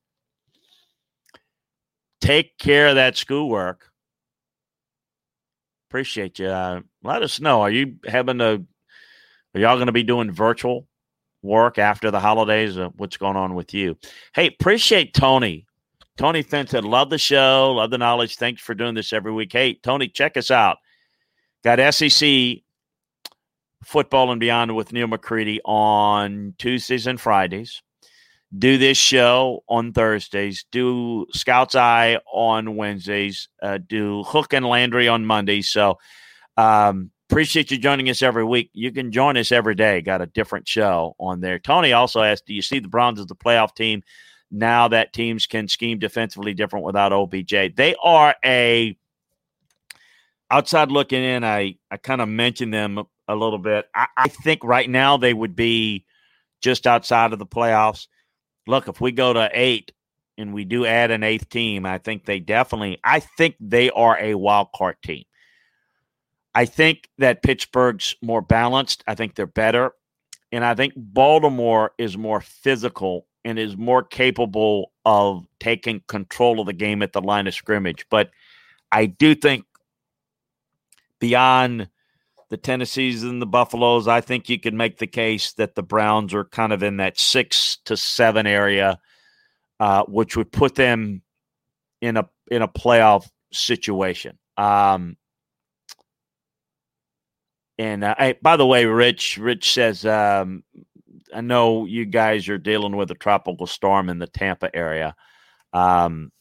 take care of that schoolwork. Appreciate you. Uh, let us know. Are you having a, are y'all going to be doing virtual work after the holidays? Uh, what's going on with you? Hey, appreciate Tony. Tony Fenton, love the show, love the knowledge. Thanks for doing this every week. Hey, Tony, check us out. Got SEC Football and Beyond with Neil McCready on Tuesdays and Fridays. Do this show on Thursdays. Do Scout's Eye on Wednesdays. Uh, do Hook and Landry on Mondays. So um, appreciate you joining us every week. You can join us every day. Got a different show on there. Tony also asked, "Do you see the Browns as the playoff team now that teams can scheme defensively different without OBJ?" They are a outside looking in. I I kind of mentioned them a little bit. I, I think right now they would be just outside of the playoffs. Look, if we go to eight and we do add an eighth team, I think they definitely, I think they are a wild card team. I think that Pittsburgh's more balanced. I think they're better. And I think Baltimore is more physical and is more capable of taking control of the game at the line of scrimmage. But I do think beyond the Tennessees and the Buffaloes, I think you can make the case that the Browns are kind of in that six to seven area, uh, which would put them in a in a playoff situation. Um, and uh, I, by the way, Rich, Rich says, um, I know you guys are dealing with a tropical storm in the Tampa area. Um,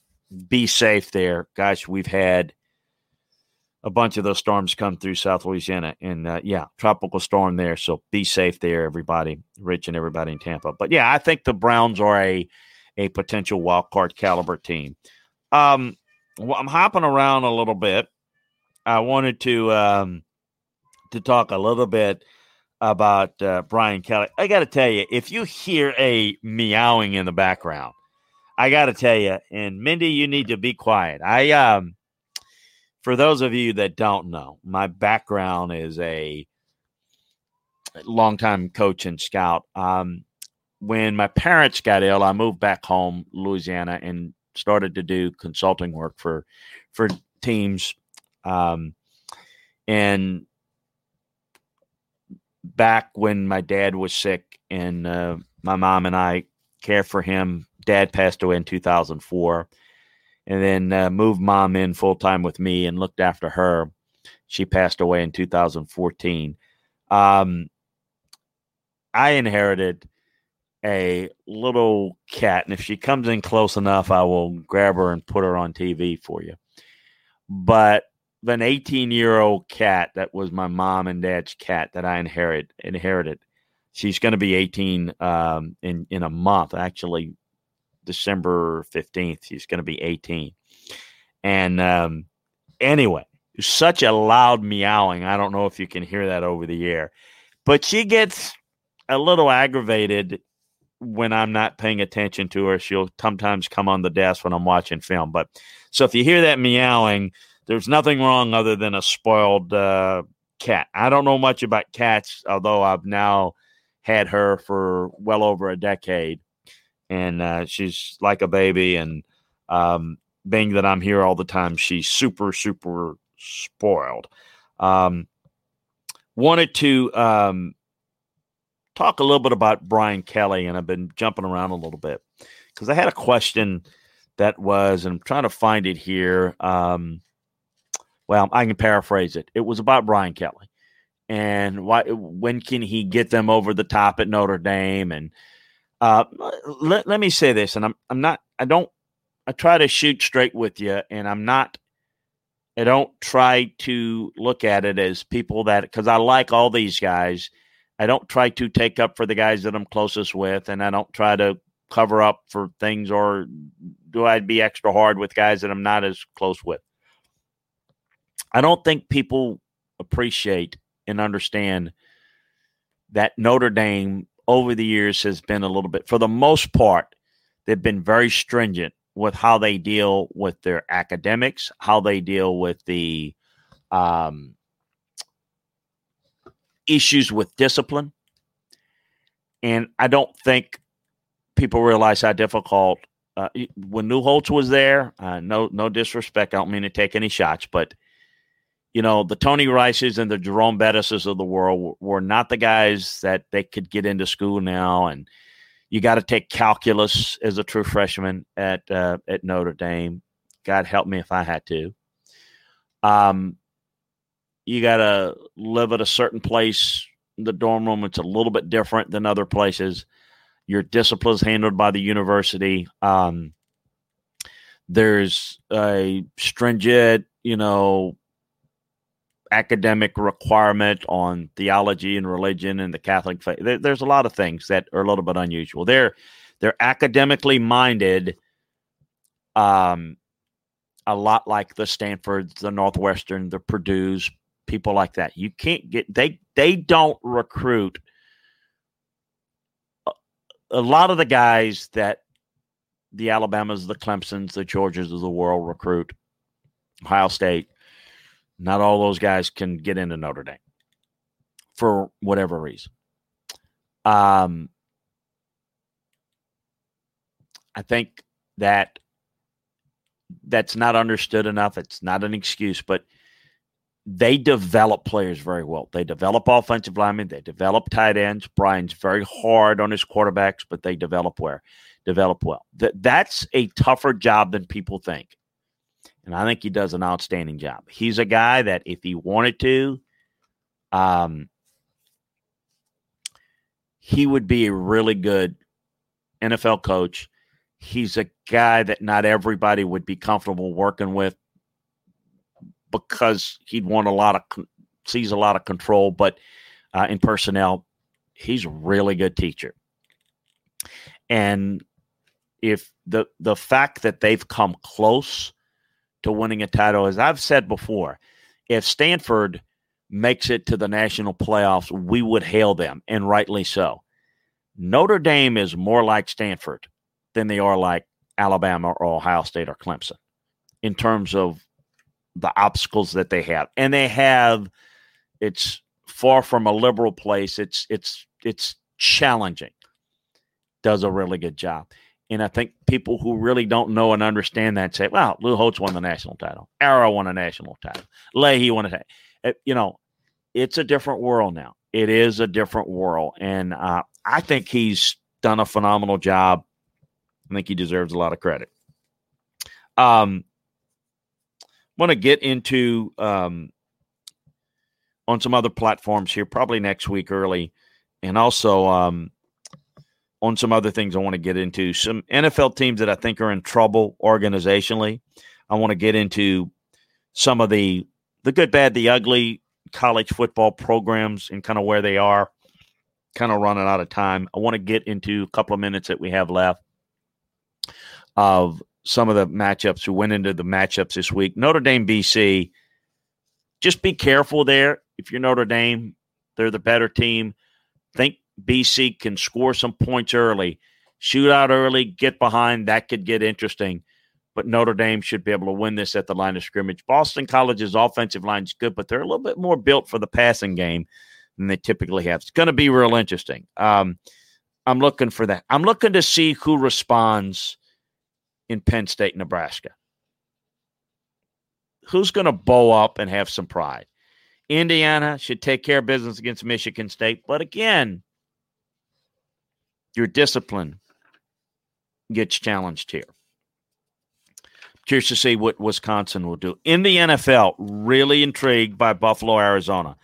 be safe there, guys. We've had a bunch of those storms come through South Louisiana, and uh, yeah, tropical storm there. So be safe there, everybody, Rich and everybody in Tampa. But yeah, I think the Browns are a a potential wild card caliber team. Um, well, I'm hopping around a little bit. I wanted to um, to talk a little bit about uh, Brian Kelly. I got to tell you, if you hear a meowing in the background, I got to tell you, and Mindy, you need to be quiet. I um for those of you that don't know, my background is a longtime coach and scout. Um, when my parents got ill, I moved back home, Louisiana, and started to do consulting work for for teams. Um, and back when my dad was sick, and uh, my mom and I cared for him. Dad passed away in 2004 and then uh, moved mom in full time with me and looked after her. She passed away in 2014. Um, I inherited a little cat, and if she comes in close enough, I will grab her and put her on TV for you. But an 18 year old cat that was my mom and dad's cat that I inherited inherited. She's going to be 18 um, in in a month. Actually, December 15th. she's going to be 18. And um, anyway, such a loud meowing. I don't know if you can hear that over the air, but she gets a little aggravated when I'm not paying attention to her. She'll sometimes come on the desk when I'm watching film. But so if you hear that meowing, there's nothing wrong other than a spoiled uh, cat. I don't know much about cats, although I've now had her for well over a decade and uh, she's like a baby. And um, being that I'm here all the time, she's super, super spoiled. Um, wanted to um, talk a little bit about Brian Kelly, and I've been jumping around a little bit because I had a question that was, and I'm trying to find it here. Um, well, I can paraphrase it. It was about Brian Kelly and why when can he get them over the top at Notre Dame and uh, let, let me say this, and I'm I'm not I don't I try to shoot straight with you, and I'm not I don't try to look at it as people that because I like all these guys. I don't try to take up for the guys that I'm closest with, and I don't try to cover up for things or do I be extra hard with guys that I'm not as close with. I don't think people appreciate and understand that Notre Dame over the years has been a little bit, for the most part, they've been very stringent with how they deal with their academics, how they deal with the um, issues with discipline. And I don't think people realize how difficult uh, when Holtz was there. Uh, no, no disrespect. I don't mean to take any shots, but you know the Tony Rices and the Jerome Bettises of the world were not the guys that they could get into school now, and you got to take calculus as a true freshman at uh, at Notre Dame. God help me if I had to. Um, you got to live at a certain place. The dorm room it's a little bit different than other places. Your discipline is handled by the university. Um, there's a stringent, you know, academic requirement on theology and religion and the Catholic faith. There, there's a lot of things that are a little bit unusual. They're they're academically minded, um, a lot like the Stanfords, the Northwestern, the Purdue's, people like that. You can't get they they don't recruit a, lot of the guys that the Alabamas, the Clemsons, the Georgias of the world recruit. Ohio State, not all those guys can get into Notre Dame for whatever reason. Um, I think that that's not understood enough. It's not an excuse, but they develop players very well. They develop offensive linemen, they develop tight ends. Brian's very hard on his quarterbacks, but they develop where develop well. That that's a tougher job than people think. And I think he does an outstanding job. He's a guy that if he wanted to, um, he would be a really good NFL coach. He's a guy that not everybody would be comfortable working with because he'd want a lot of sees a lot of control, but uh, in personnel, he's a really good teacher. And if the the fact that they've come close to winning a title, as I've said before, if Stanford makes it to the national playoffs, we would hail them, and rightly so. Notre Dame is more like Stanford than they are like Alabama or Ohio State or Clemson in terms of the obstacles that they have, and they have. It's far from a liberal place. It's it's it's challenging. Does a really good job, and I think people who really don't know and understand that say, "Well, Lou Holtz won the national title. Ara won a national title. Leahy won a title." Eh, you know, it's a different world now. It is a different world, and uh, I think he's done a phenomenal job. I think he deserves a lot of credit. Um, want to get into um, on some other platforms here, probably next week early, and also um, on some other things I want to get into. Some NFL teams that I think are in trouble organizationally. I want to get into some of the the good, bad, the ugly college football programs and kind of where they are. Kind of running out of time. I want to get into a couple of minutes that we have left of some of the matchups who went into the matchups this week. Notre Dame, BC, just be careful there. If you're Notre Dame, they're the better team. Think BC can score some points early, shoot out early, get behind. That could get interesting. But Notre Dame should be able to win this at the line of scrimmage. Boston College's offensive line is good, but they're a little bit more built for the passing game than they typically have. It's going to be real interesting. Um, I'm looking for that. I'm looking to see who responds in Penn State, Nebraska? Who's going to bow up and have some pride? Indiana should take care of business against Michigan State. But again, your discipline gets challenged here. Curious to see what Wisconsin will do. In the NFL, really intrigued by Buffalo, Arizona.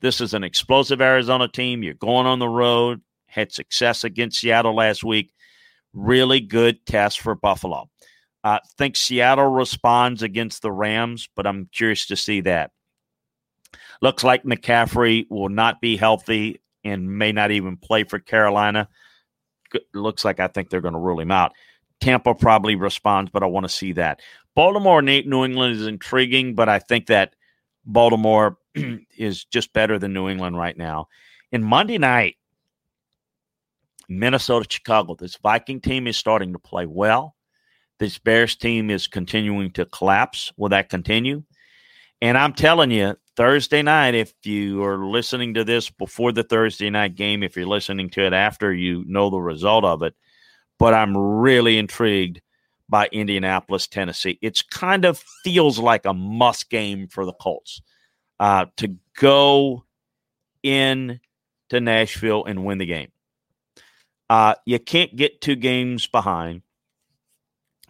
This is an explosive Arizona team. You're going on the road, had success against Seattle last week really good test for Buffalo. I uh, think Seattle responds against the Rams, but I'm curious to see that. Looks like McCaffrey will not be healthy and may not even play for Carolina. Looks like I think they're going to rule him out. Tampa probably responds, but I want to see that. Baltimore, and New England is intriguing, but I think that Baltimore is just better than New England right now. And Monday night, Minnesota, Chicago. This Viking team is starting to play well. This Bears team is continuing to collapse. Will that continue? And I'm telling you, Thursday night, if you are listening to this before the Thursday night game, if you're listening to it after you know the result of it, but I'm really intrigued by Indianapolis, Tennessee. It's kind of feels like a must game for the Colts uh, to go in to Nashville and win the game. Uh, you can't get two games behind,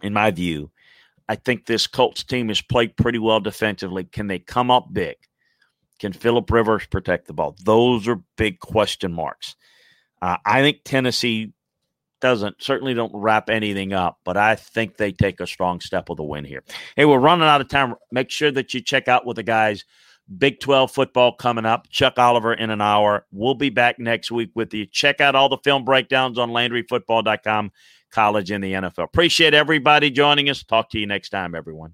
in my view. I think this Colts team has played pretty well defensively. Can they come up big? Can Philip Rivers protect the ball? Those are big question marks. Uh, I think Tennessee doesn't certainly don't wrap anything up, but I think they take a strong step with a win here. Hey, we're running out of time. Make sure that you check out with the guys. Big 12 football coming up. Chuck Oliver in an hour. We'll be back next week with you. Check out all the film breakdowns on LandryFootball.com, college in the NFL. Appreciate everybody joining us. Talk to you next time, everyone.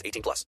18 plus.